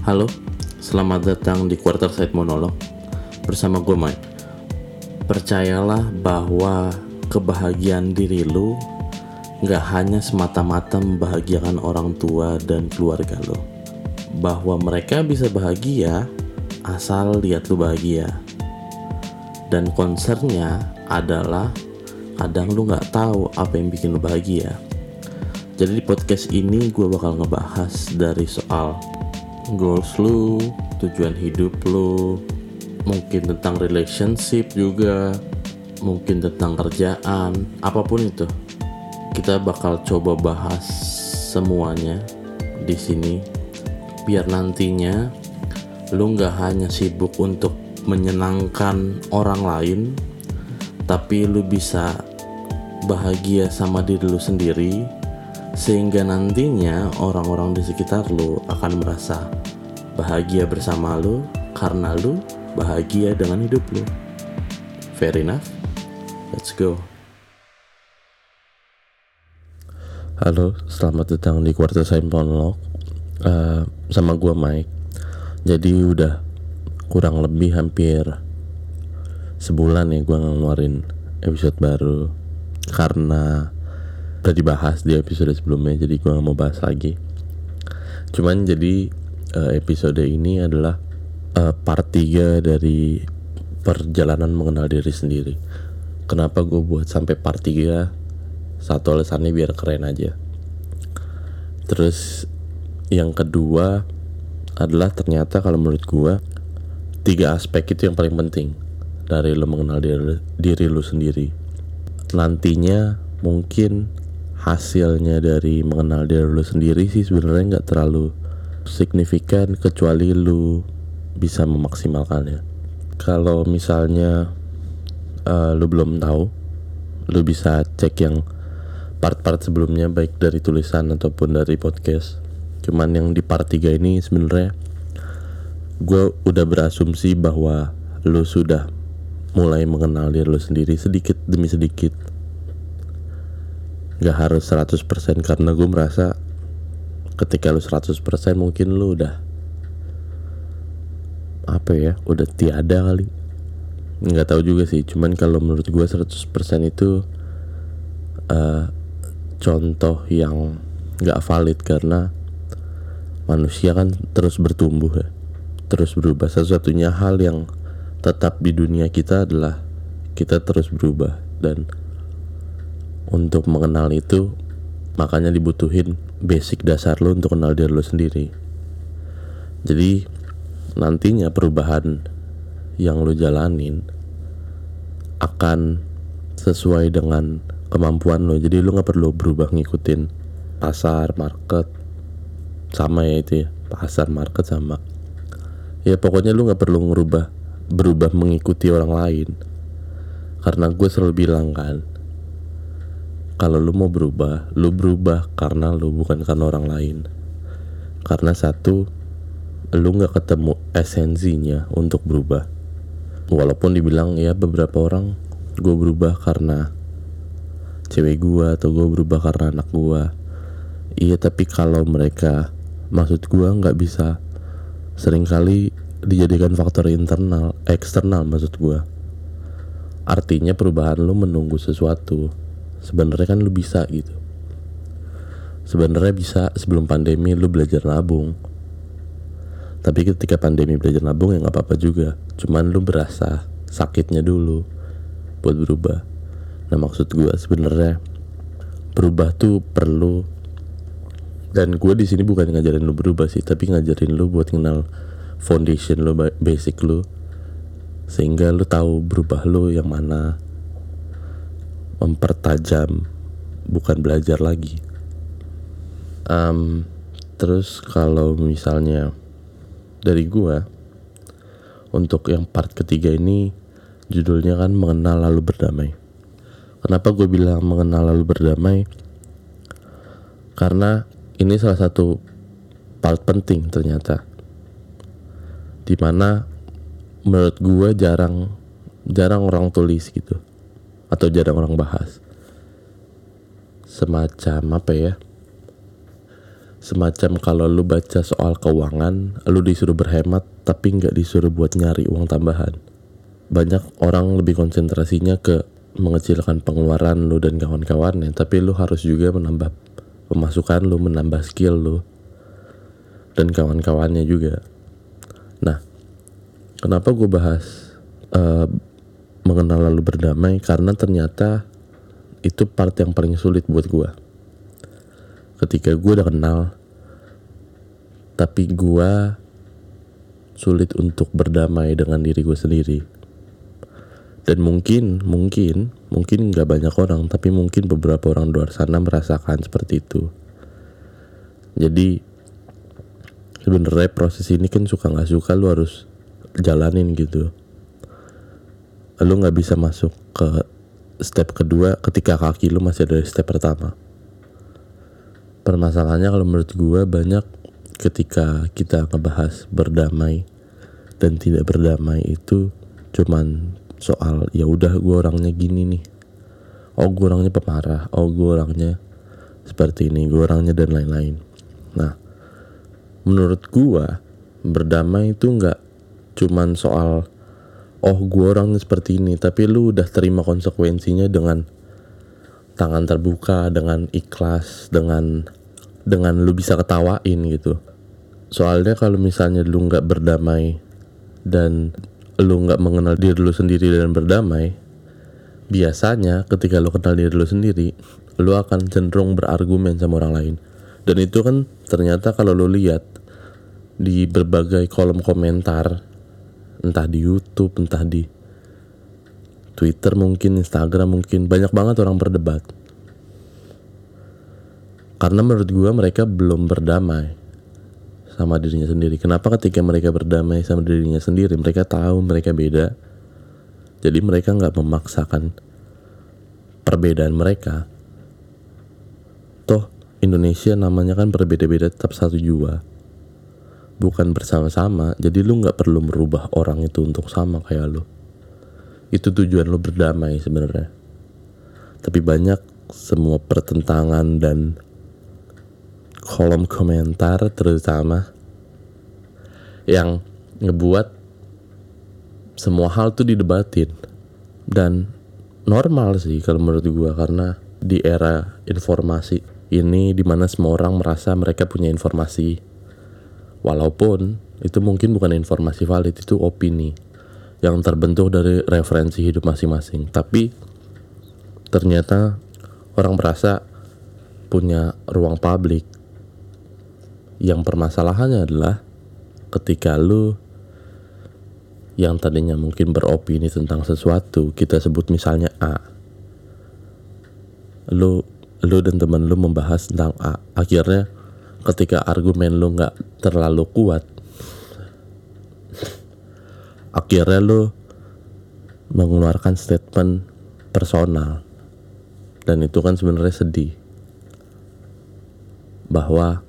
Halo, selamat datang di Quarter Side Monolog bersama gue Mike. Percayalah bahwa kebahagiaan diri lu nggak hanya semata-mata membahagiakan orang tua dan keluarga lo. Bahwa mereka bisa bahagia asal lihat lu bahagia. Dan concernnya adalah kadang lu nggak tahu apa yang bikin lu bahagia. Jadi di podcast ini gue bakal ngebahas dari soal goals lu, tujuan hidup lu, mungkin tentang relationship juga, mungkin tentang kerjaan, apa pun itu. Kita bakal coba bahas semuanya di sini biar nantinya lu nggak hanya sibuk untuk menyenangkan orang lain, tapi lu bisa bahagia sama diri lu sendiri sehingga nantinya orang-orang di sekitar lu akan merasa bahagia bersama lu karena lu bahagia dengan hidup lu. Fair enough? Let's go. Halo, selamat datang di Quarter Sign uh, Sama gua Mike Jadi udah kurang lebih hampir sebulan ya gua ngeluarin episode baru Karena udah dibahas di episode sebelumnya jadi gua gak mau bahas lagi. Cuman jadi uh, episode ini adalah uh, part 3 dari perjalanan mengenal diri sendiri. Kenapa gue buat sampai part 3 satu alasannya biar keren aja. Terus yang kedua adalah ternyata kalau menurut gua tiga aspek itu yang paling penting dari lo mengenal diri, diri lo sendiri. Nantinya mungkin hasilnya dari mengenal diri lo sendiri sih sebenarnya nggak terlalu signifikan kecuali lo bisa memaksimalkannya. Kalau misalnya uh, lo belum tahu lo bisa cek yang part-part sebelumnya baik dari tulisan ataupun dari podcast. Cuman yang di part 3 ini sebenarnya gue udah berasumsi bahwa lo sudah mulai mengenal diri lo sendiri sedikit demi sedikit gak harus 100% karena gue merasa ketika lo 100% mungkin lo udah apa ya udah tiada kali. Nggak tahu juga sih cuman kalau menurut gue 100% itu uh, contoh yang gak valid karena manusia kan terus bertumbuh ya terus berubah. Satu-satunya hal yang tetap di dunia kita adalah kita terus berubah dan untuk mengenal itu makanya dibutuhin basic dasar lo untuk kenal diri lo sendiri. Jadi nantinya perubahan yang lo jalanin akan sesuai dengan kemampuan lo. Jadi lo nggak perlu berubah ngikutin pasar market sama ya itu ya pasar market sama. Ya pokoknya lo nggak perlu ngerubah berubah mengikuti orang lain. Karena gue selalu bilang kan kalau lo mau berubah lo berubah karena lo bukan karena orang lain. Karena satu lo nggak ketemu esensinya untuk berubah. Walaupun dibilang ya beberapa orang gue berubah karena cewek gua atau gua berubah karena anak gua. Iya tapi kalau mereka maksud gua nggak bisa sering kali dijadikan faktor internal eksternal maksud gua. Artinya perubahan lu menunggu sesuatu sebenarnya kan lu bisa gitu. Sebenarnya bisa sebelum pandemi lu belajar nabung. Tapi ketika pandemi belajar nabung ya nggak apa-apa juga. Cuman lu berasa sakitnya dulu buat berubah. Nah maksud gue sebenarnya berubah tuh perlu. Dan gue di sini bukan ngajarin lu berubah sih tapi ngajarin lu buat kenal foundation lu basic lu. Sehingga lu tahu berubah lu yang mana mempertajam bukan belajar lagi um, terus kalau misalnya dari gue untuk yang part ketiga ini judulnya kan mengenal lalu berdamai Kenapa gue bilang mengenal lalu berdamai? Karena ini salah satu part penting ternyata. Di mana menurut gue jarang jarang orang tulis gitu atau jarang orang bahas semacam apa ya semacam kalau lu baca soal keuangan, lu disuruh berhemat tapi nggak disuruh buat nyari uang tambahan. Banyak orang lebih konsentrasinya ke mengecilkan pengeluaran lu dan kawan-kawannya, tapi lu harus juga menambah pemasukan lu, menambah skill lu dan kawan-kawannya juga. Nah, kenapa gue bahas uh, mengenal lalu berdamai? Karena ternyata itu part yang paling sulit buat gue ketika gue udah kenal tapi gue sulit untuk berdamai dengan diri gue sendiri. Dan mungkin mungkin mungkin nggak banyak orang tapi mungkin beberapa orang di luar sana merasakan seperti itu. Jadi sebenarnya proses ini kan suka nggak suka lu harus jalanin gitu lu nggak bisa masuk ke step kedua ketika kaki lu masih ada di step pertama. Permasalahannya kalau menurut gue banyak ketika kita ngebahas berdamai dan tidak berdamai itu cuman soal ya udah gue orangnya gini nih. Oh gue orangnya pemarah. Oh gue orangnya seperti ini gue orangnya dan lain-lain. Nah menurut gue berdamai itu nggak cuman soal oh gue orangnya seperti ini. Tapi lu udah terima konsekuensinya dengan tangan terbuka dengan ikhlas dengan dengan lu bisa ketawain gitu. Soalnya kalau misalnya lu nggak berdamai dan lu nggak mengenal diri lu sendiri dan berdamai biasanya ketika lu kenal diri lu sendiri lu akan cenderung berargumen sama orang lain. Dan itu kan ternyata kalau lu lihat di berbagai kolom komentar entah di YouTube entah di Twitter mungkin Instagram mungkin. Banyak banget orang berdebat. Karena menurut gue mereka belum berdamai sama dirinya sendiri. Kenapa ketika mereka berdamai sama dirinya sendiri mereka tahu mereka beda. Jadi mereka nggak memaksakan perbedaan mereka. Toh Indonesia namanya kan berbeda-beda tetap satu jua bukan bersama-sama jadi lu nggak perlu merubah orang itu untuk sama kayak lu. Itu tujuan lu berdamai sebenarnya. Tapi banyak semua pertentangan dan kolom komentar terutama yang ngebuat semua hal tuh didebatin. Dan normal sih kalau menurut gue karena di era informasi ini di mana semua orang merasa mereka punya informasi Walaupun itu mungkin bukan informasi valid, itu opini yang terbentuk dari referensi hidup masing-masing. Tapi ternyata orang merasa punya ruang publik. Yang permasalahannya adalah ketika lu yang tadinya mungkin beropini tentang sesuatu, kita sebut misalnya A. Lu lu dan temen lu membahas tentang A. Akhirnya ketika argumen lo nggak terlalu kuat akhirnya lo mengeluarkan statement personal. Dan itu kan sebenarnya sedih. Bahwa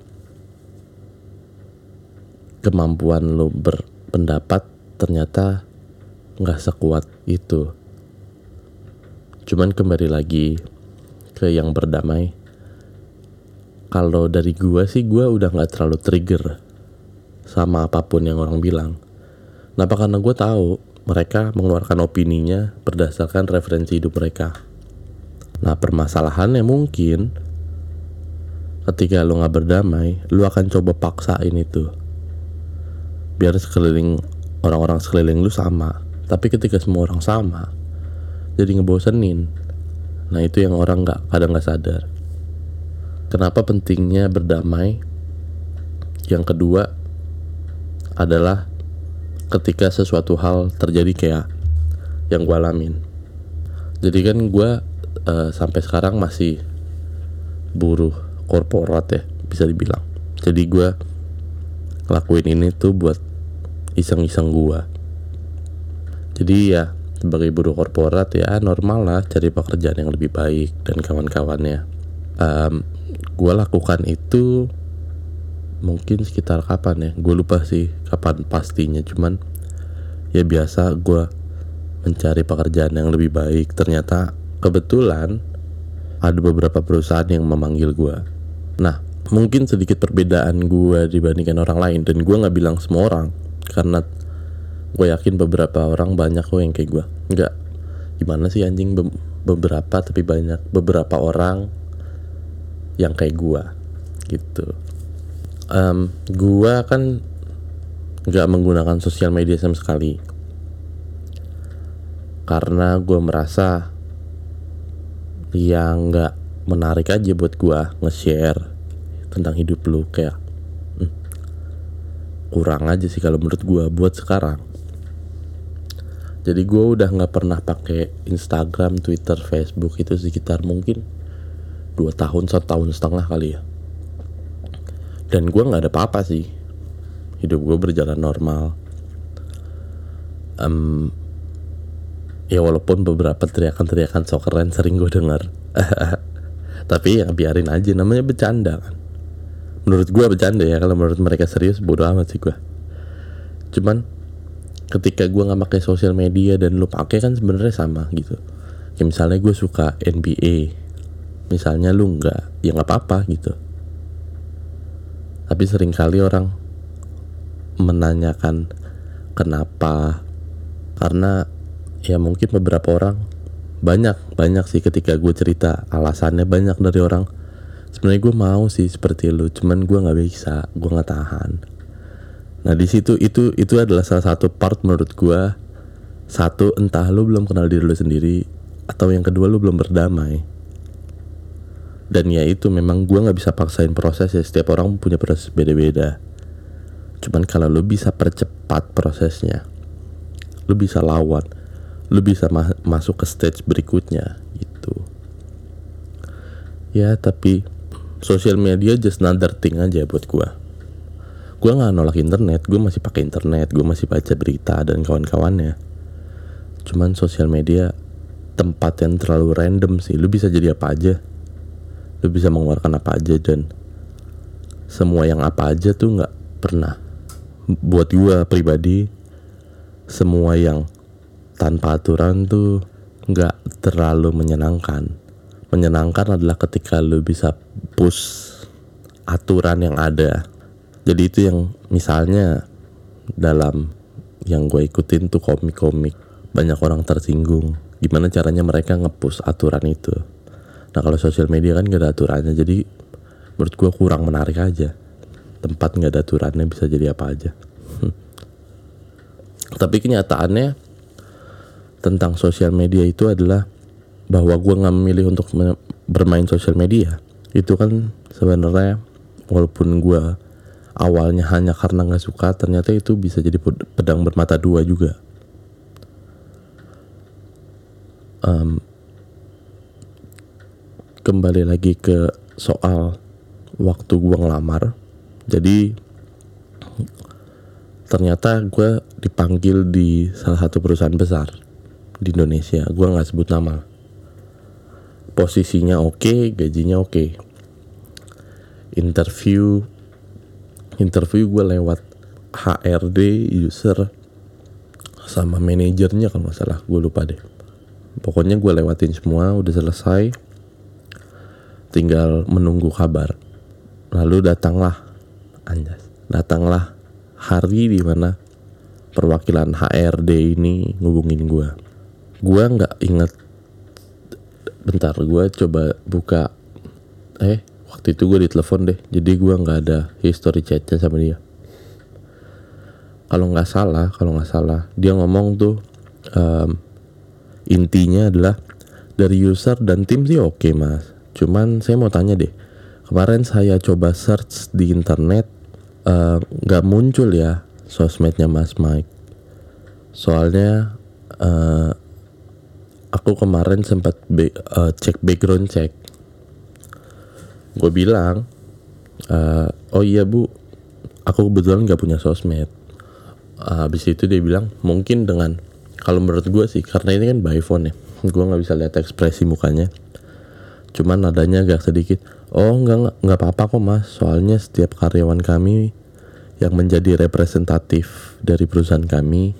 kemampuan lo berpendapat ternyata nggak sekuat itu. Cuman kembali lagi ke yang berdamai kalau dari gua sih gua udah nggak terlalu trigger sama apa pun yang orang bilang. Kenapa? Karena gue tahu mereka mengeluarkan opininya berdasarkan referensi hidup mereka. Nah permasalahannya mungkin ketika lo nggak berdamai, lo akan coba paksain itu biar sekeliling orang-orang sekeliling lu sama. Tapi ketika semua orang sama, jadi ngebosenin. Nah itu yang orang nggak kadang nggak sadar. Kenapa pentingnya berdamai? Yang kedua adalah ketika sesuatu hal terjadi kayak yang gue alamin. Jadi kan gue uh, sampai sekarang masih buruh korporat ya bisa dibilang. Jadi gue ngelakuin ini tuh buat iseng-iseng gue. Jadi ya sebagai buruh korporat ya normal lah cari pekerjaan yang lebih baik dan kawan-kawannya. Um, gue lakukan itu mungkin sekitar kapan ya? Gue lupa sih kapan pastinya cuman ya biasa gue mencari pekerjaan yang lebih baik. Ternyata kebetulan ada beberapa perusahaan yang memanggil gue nah mungkin sedikit perbedaan gue dibandingkan orang lain dan gue nggak bilang semua orang karena gue yakin beberapa orang banyak kok yang kayak gue nggak. Gimana sih anjing? Be beberapa tapi banyak. Beberapa orang yang kayak gue gitu. Um, gue kan nggak menggunakan sosial media sama sekali. Karena gue merasa yang nggak menarik aja buat gue nge-share tentang hidup lu kayak hmm, kurang aja sih kalau menurut gue buat sekarang. Jadi gue udah nggak pernah pakai Instagram, Twitter, Facebook itu sekitar mungkin dua tahun satu tahun setengah kali ya. Dan gue nggak ada apa-apa sih. Hidup gue berjalan normal. Um, ya walaupun beberapa teriakan-teriakan so keren sering gue dengar tapi ya biarin aja namanya bercanda kan. Menurut gue bercanda ya kalau menurut mereka serius bodoh amat sih gue cuman ketika gue nggak pakai sosial media dan lu pakai kan sebenarnya sama gitu. Ya misalnya gue suka NBA misalnya lu nggak ya nggak apa-apa gitu. Tapi sering kali orang menanyakan kenapa karena ya mungkin beberapa orang banyak banyak sih ketika gue cerita alasannya banyak dari orang. Sebenarnya gue mau sih seperti lu cuman gue nggak bisa gue nggak tahan. Nah di situ itu itu adalah salah satu part menurut gue satu entah lu belum kenal diri lu sendiri atau yang kedua lu belum berdamai dan ya itu memang gue nggak bisa paksain proses ya. Setiap orang punya proses beda-beda. Cuman kalau lu bisa percepat prosesnya lu bisa lawan lu bisa ma masuk ke stage berikutnya gitu. Ya tapi social media just another thing aja buat gua. Gua nggak nolak internet gua masih pakai internet gua masih baca berita dan kawan-kawannya. Cuman sosial media tempat yang terlalu random sih. Lu bisa jadi apa aja lu bisa mengeluarkan apa aja dan semua yang apa aja tuh nggak pernah buat gua pribadi. Semua yang tanpa aturan tuh nggak terlalu menyenangkan. Menyenangkan adalah ketika lu bisa push aturan yang ada. Jadi itu yang misalnya dalam yang gue ikutin tuh komik-komik banyak orang tersinggung. Gimana caranya mereka ngepush aturan itu nah kalau sosial media kan gak ada aturannya jadi menurut gue kurang menarik aja. Tempat nggak ada aturannya bisa jadi apa aja. Tapi kenyataannya tentang sosial media itu adalah bahwa gue nggak memilih untuk bermain sosial media. Itu kan sebenarnya walaupun gue awalnya hanya karena nggak suka ternyata itu bisa jadi pedang bermata dua juga. Um, kembali lagi ke soal waktu gue ngelamar. Jadi ternyata gue dipanggil di salah satu perusahaan besar di Indonesia. Gue nggak sebut nama. Posisinya oke gajinya oke. Interview interview gue lewat HRD user sama manajernya kalau nggak salah. Gue lupa deh. Pokoknya gue lewatin semua udah selesai tinggal menunggu kabar. Lalu datanglah anjas datanglah hari di mana perwakilan HRD ini ngubungin gue gue nggak inget. Bentar gue coba buka. Eh waktu itu gue ditelepon deh jadi gue nggak ada history chatnya sama dia. Kalau nggak salah kalau nggak salah dia ngomong tuh um, intinya adalah dari user dan tim sih oke okay, mas cuman saya mau tanya deh kemarin saya coba search di internet nggak uh, muncul ya sosmednya mas Mike. Soalnya uh, aku kemarin sempat be, uh, cek background check. Gue bilang uh, oh iya bu aku kebetulan nggak punya sosmed. Uh, habis itu dia bilang mungkin dengan kalau menurut gue sih karena ini kan by phone ya gue nggak bisa lihat ekspresi mukanya cuman nadanya agak sedikit. Oh nggak nggak apa-apa kok mas. Soalnya setiap karyawan kami yang menjadi representatif dari perusahaan kami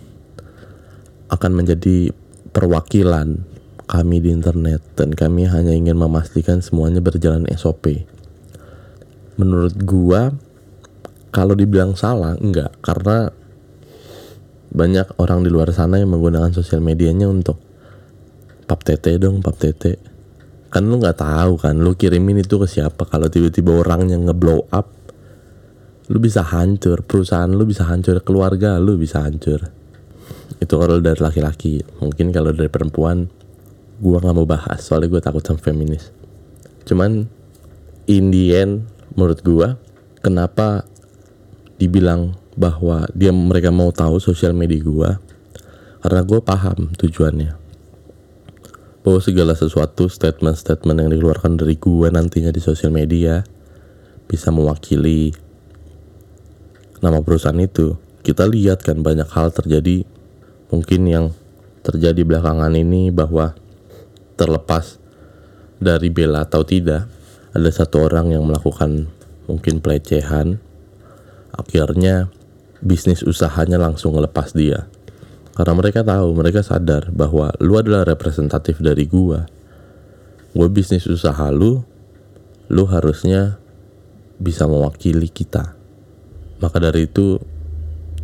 akan menjadi perwakilan kami di internet. Dan kami hanya ingin memastikan semuanya berjalan SOP. menurut gua kalau dibilang salah enggak karena banyak orang di luar sana yang menggunakan sosial medianya untuk pap tete dong pap tete kan lu nggak tahu kan lu kirimin itu ke siapa. Kalau tiba-tiba orangnya ngeblow up lu bisa hancur. Perusahaan lu bisa hancur keluarga lu bisa hancur. Itu kalau dari laki-laki. Mungkin kalau dari perempuan gua nggak mau bahas. Soalnya gue takut sama feminis. Cuman in the end menurut gua kenapa dibilang bahwa dia mereka mau tahu sosial media gua? Karena gue paham tujuannya bahwa segala sesuatu statement-statement yang dikeluarkan dari gua nantinya di sosial media bisa mewakili nama perusahaan itu kita lihat kan banyak hal terjadi mungkin yang terjadi belakangan ini bahwa terlepas dari bela atau tidak ada satu orang yang melakukan mungkin pelecehan akhirnya bisnis usahanya langsung ngelepas dia. Karena mereka tahu, mereka sadar bahwa lu adalah representatif dari gua. Gue bisnis usaha lu, lu harusnya bisa mewakili kita. Maka dari itu,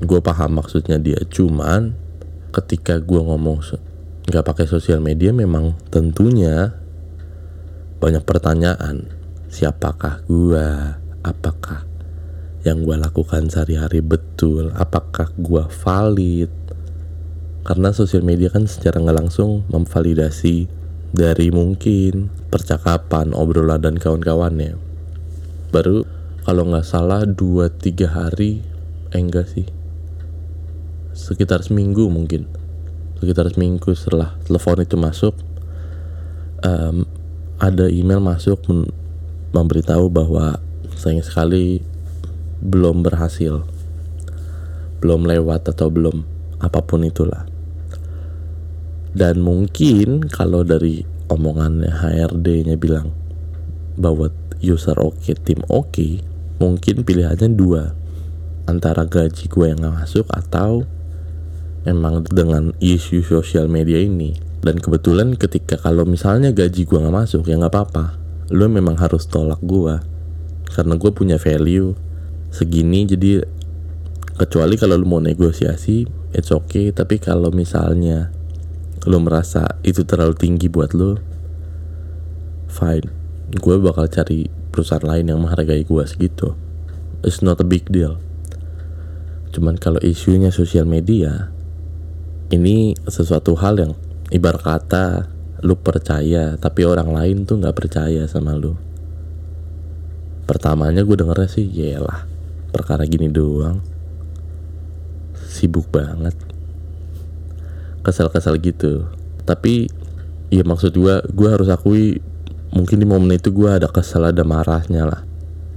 gue paham maksudnya dia. Cuman, ketika gue ngomong nggak pakai sosial media, memang tentunya banyak pertanyaan. Siapakah gua? Apakah yang gue lakukan sehari-hari betul apakah gue valid karena sosial media kan secara nggak langsung memvalidasi dari mungkin percakapan obrolan dan kawan-kawannya baru kalau nggak salah 2-3 hari eh enggak sih. Sekitar seminggu mungkin. Sekitar seminggu setelah telepon itu masuk um, ada email masuk memberitahu bahwa sayang sekali belum berhasil. Belum lewat atau belum apa pun itulah dan mungkin kalau dari omongannya HRD-nya bilang bahwa user oke okay, tim oke okay, mungkin pilihannya dua. Antara gaji gue yang gak masuk atau memang dengan isu sosial media ini. Dan kebetulan ketika kalau misalnya gaji gue gak masuk ya nggak apa-apa. Lo memang harus tolak gue karena gue punya value segini jadi kecuali kalau lu mau negosiasi it's okay. Tapi kalau misalnya lu merasa itu terlalu tinggi buat lu fine. Gue bakal cari perusahaan lain yang menghargai gue segitu. It's not a big deal. Cuman kalau isunya sosial media ini sesuatu hal yang ibarat kata lu percaya tapi orang lain tuh nggak percaya sama lu. Pertamanya gue dengernya sih yelah perkara gini doang. Sibuk banget kesal-kesal gitu. Tapi ya maksud gue gue harus akui mungkin di momen itu gue ada kesal ada marahnya lah.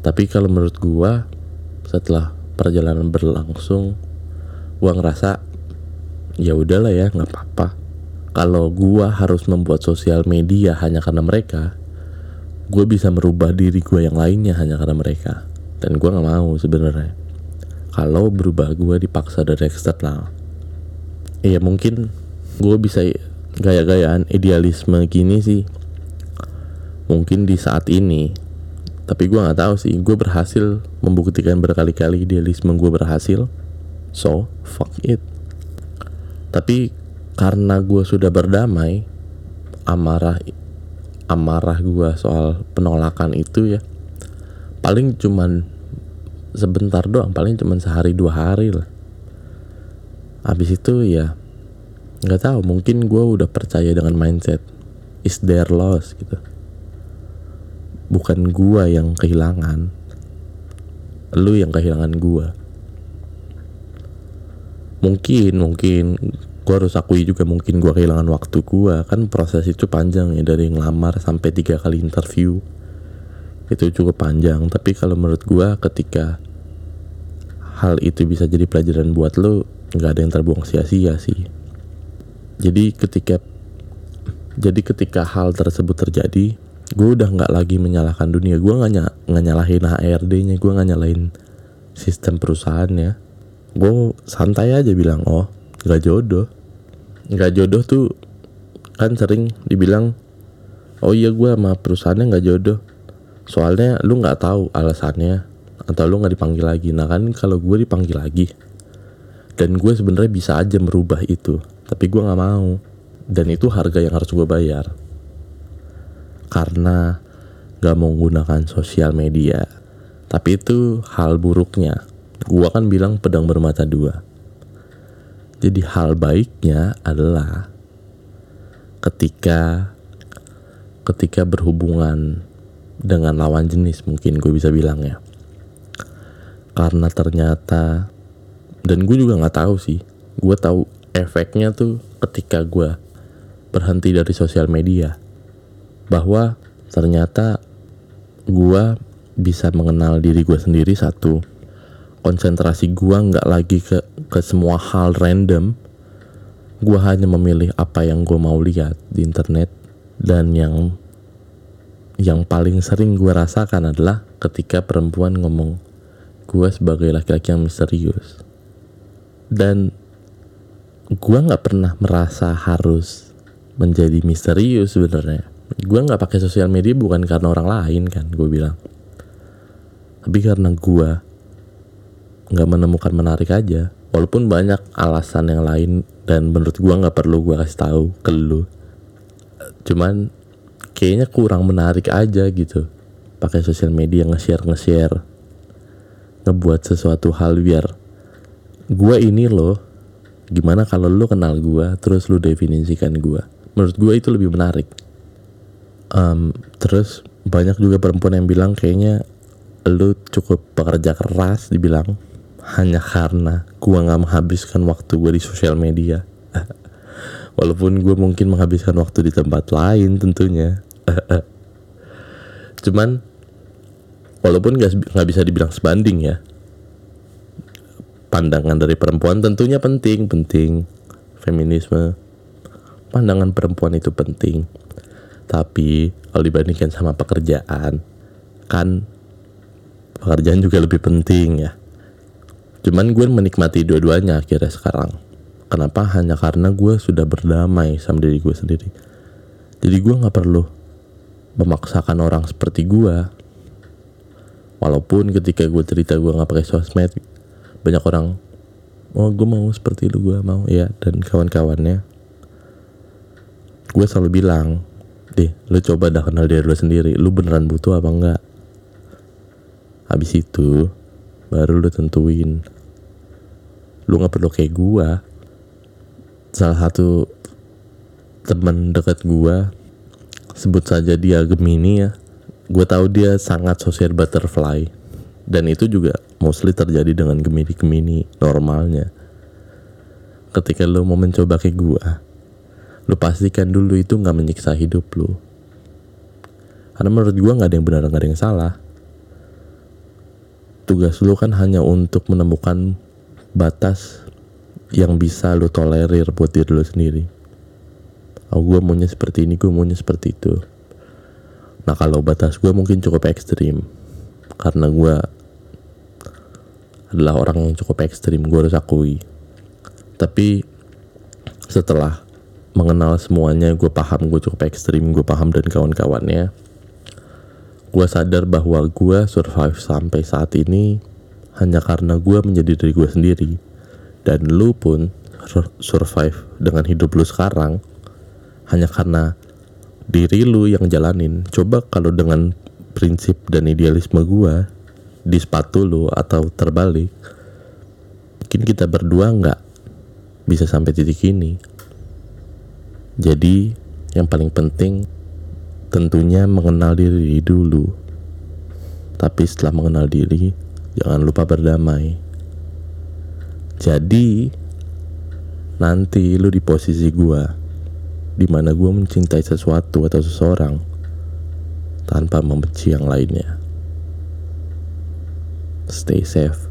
Tapi kalau menurut gue setelah perjalanan berlangsung gue ngerasa ya udahlah ya nggak apa-apa. Kalau gue harus membuat sosial media hanya karena mereka gue bisa merubah diri gue yang lainnya hanya karena mereka. Dan gue nggak mau sebenarnya. Kalau berubah gue dipaksa dari eksternal iya mungkin gue bisa gaya-gayaan idealisme gini sih. Mungkin di saat ini. Tapi gue nggak tahu sih. Gue berhasil membuktikan berkali-kali idealisme gue berhasil. So fuck it. Tapi karena gue sudah berdamai amarah amarah gue soal penolakan itu ya paling cuman sebentar doang. Paling cuman sehari dua hari lah habis itu ya nggak tahu mungkin gue udah percaya dengan mindset is their loss gitu. Bukan gue yang kehilangan lu yang kehilangan gue mungkin mungkin gue harus akui juga mungkin gue kehilangan waktu gue kan proses itu panjang ya dari ngelamar sampai tiga kali interview. Itu cukup panjang tapi kalau menurut gua ketika hal itu bisa jadi pelajaran buat lo nggak ada yang terbuang sia-sia sih. Jadi ketika jadi ketika hal tersebut terjadi gue udah nggak lagi menyalahkan dunia. Gue nggak ny nggak nyalahin HRD-nya gue nggak nyalahin sistem perusahaannya gue santai aja bilang oh nggak jodoh. Nggak jodoh tuh kan sering dibilang oh iya gue sama perusahaannya nggak jodoh. Soalnya lu nggak tahu alasannya atau lu nggak dipanggil lagi. Nah kan kalau gue dipanggil lagi dan gue sebenarnya bisa aja merubah itu tapi gue nggak mau. Dan itu harga yang harus gue bayar. Karena gak mau menggunakan sosial media. Tapi itu hal buruknya. Gue kan bilang pedang bermata dua. Jadi hal baiknya adalah ketika ketika berhubungan dengan lawan jenis mungkin gue bisa bilang ya. Karena ternyata dan gue juga nggak tahu sih. Gue tahu efeknya tuh ketika gue berhenti dari sosial media. Bahwa ternyata gue bisa mengenal diri gue sendiri satu. Konsentrasi gue nggak lagi ke ke semua hal random. Gue hanya memilih apa yang gue mau lihat di internet. Dan yang yang paling sering gue rasakan adalah ketika perempuan ngomong gue sebagai laki-laki yang misterius dan gue nggak pernah merasa harus menjadi misterius sebenarnya. Gue nggak pakai sosial media bukan karena orang lain kan gue bilang. Tapi karena gue nggak menemukan menarik aja. Walaupun banyak alasan yang lain dan menurut gue nggak perlu gue kasih tahu ke lu. Cuman kayaknya kurang menarik aja gitu. Pakai sosial media nge-share nge-share ngebuat sesuatu hal biar gue ini loh gimana kalau lu kenal gue terus lu definisikan gue menurut gue itu lebih menarik. Um, terus banyak juga perempuan yang bilang kayaknya lu cukup pekerja keras dibilang hanya karena gue nggak menghabiskan waktu gue di sosial media. Walaupun gue mungkin menghabiskan waktu di tempat lain tentunya. Cuman walaupun gak, nggak bisa dibilang sebanding ya pandangan dari perempuan tentunya penting penting. Feminisme. Pandangan perempuan itu penting. Tapi kalau dibandingkan sama pekerjaan kan pekerjaan juga lebih penting ya. Cuman gue menikmati dua-duanya akhirnya sekarang. Kenapa? Hanya karena gue sudah berdamai sama diri gue sendiri. Jadi gue nggak perlu memaksakan orang seperti gue walaupun ketika gue cerita gue nggak pakai sosmed banyak orang oh gue mau seperti itu gue mau. Ya dan kawan-kawannya gue selalu bilang deh lu coba dah kenal diri lu sendiri lu beneran butuh apa enggak? Habis itu baru lu tentuin lu nggak perlu kayak gue salah satu teman dekat gue sebut saja dia Gemini ya gue tahu dia sangat social butterfly. Dan itu juga mostly terjadi dengan Gemini-Gemini normalnya. Ketika lo mau mencoba kayak gue lo pastikan dulu itu nggak menyiksa hidup lo karena menurut gue nggak ada yang benar nggak ada yang salah. Tugas lo kan hanya untuk menemukan batas yang bisa lo tolerir buat diri lo sendiri. Oh gue maunya seperti ini gue maunya seperti itu. Nah kalau batas gue mungkin cukup ekstrim. Karena gue adalah orang yang cukup ekstrim gue harus akui. Tapi setelah mengenal semuanya gue paham gue cukup ekstrim gue paham dan kawan-kawannya gue sadar bahwa gue survive sampai saat ini hanya karena gue menjadi diri gue sendiri. Dan lu pun survive dengan hidup lu sekarang hanya karena diri lu yang jalanin. Coba kalau dengan prinsip dan idealisme gua di sepatu lu atau terbalik mungkin kita berdua nggak bisa sampai titik ini. Jadi yang paling penting tentunya mengenal diri dulu. Tapi setelah mengenal diri jangan lupa berdamai. Jadi nanti lu di posisi gua di mana gue mencintai sesuatu atau seseorang tanpa membenci yang lainnya. Stay safe.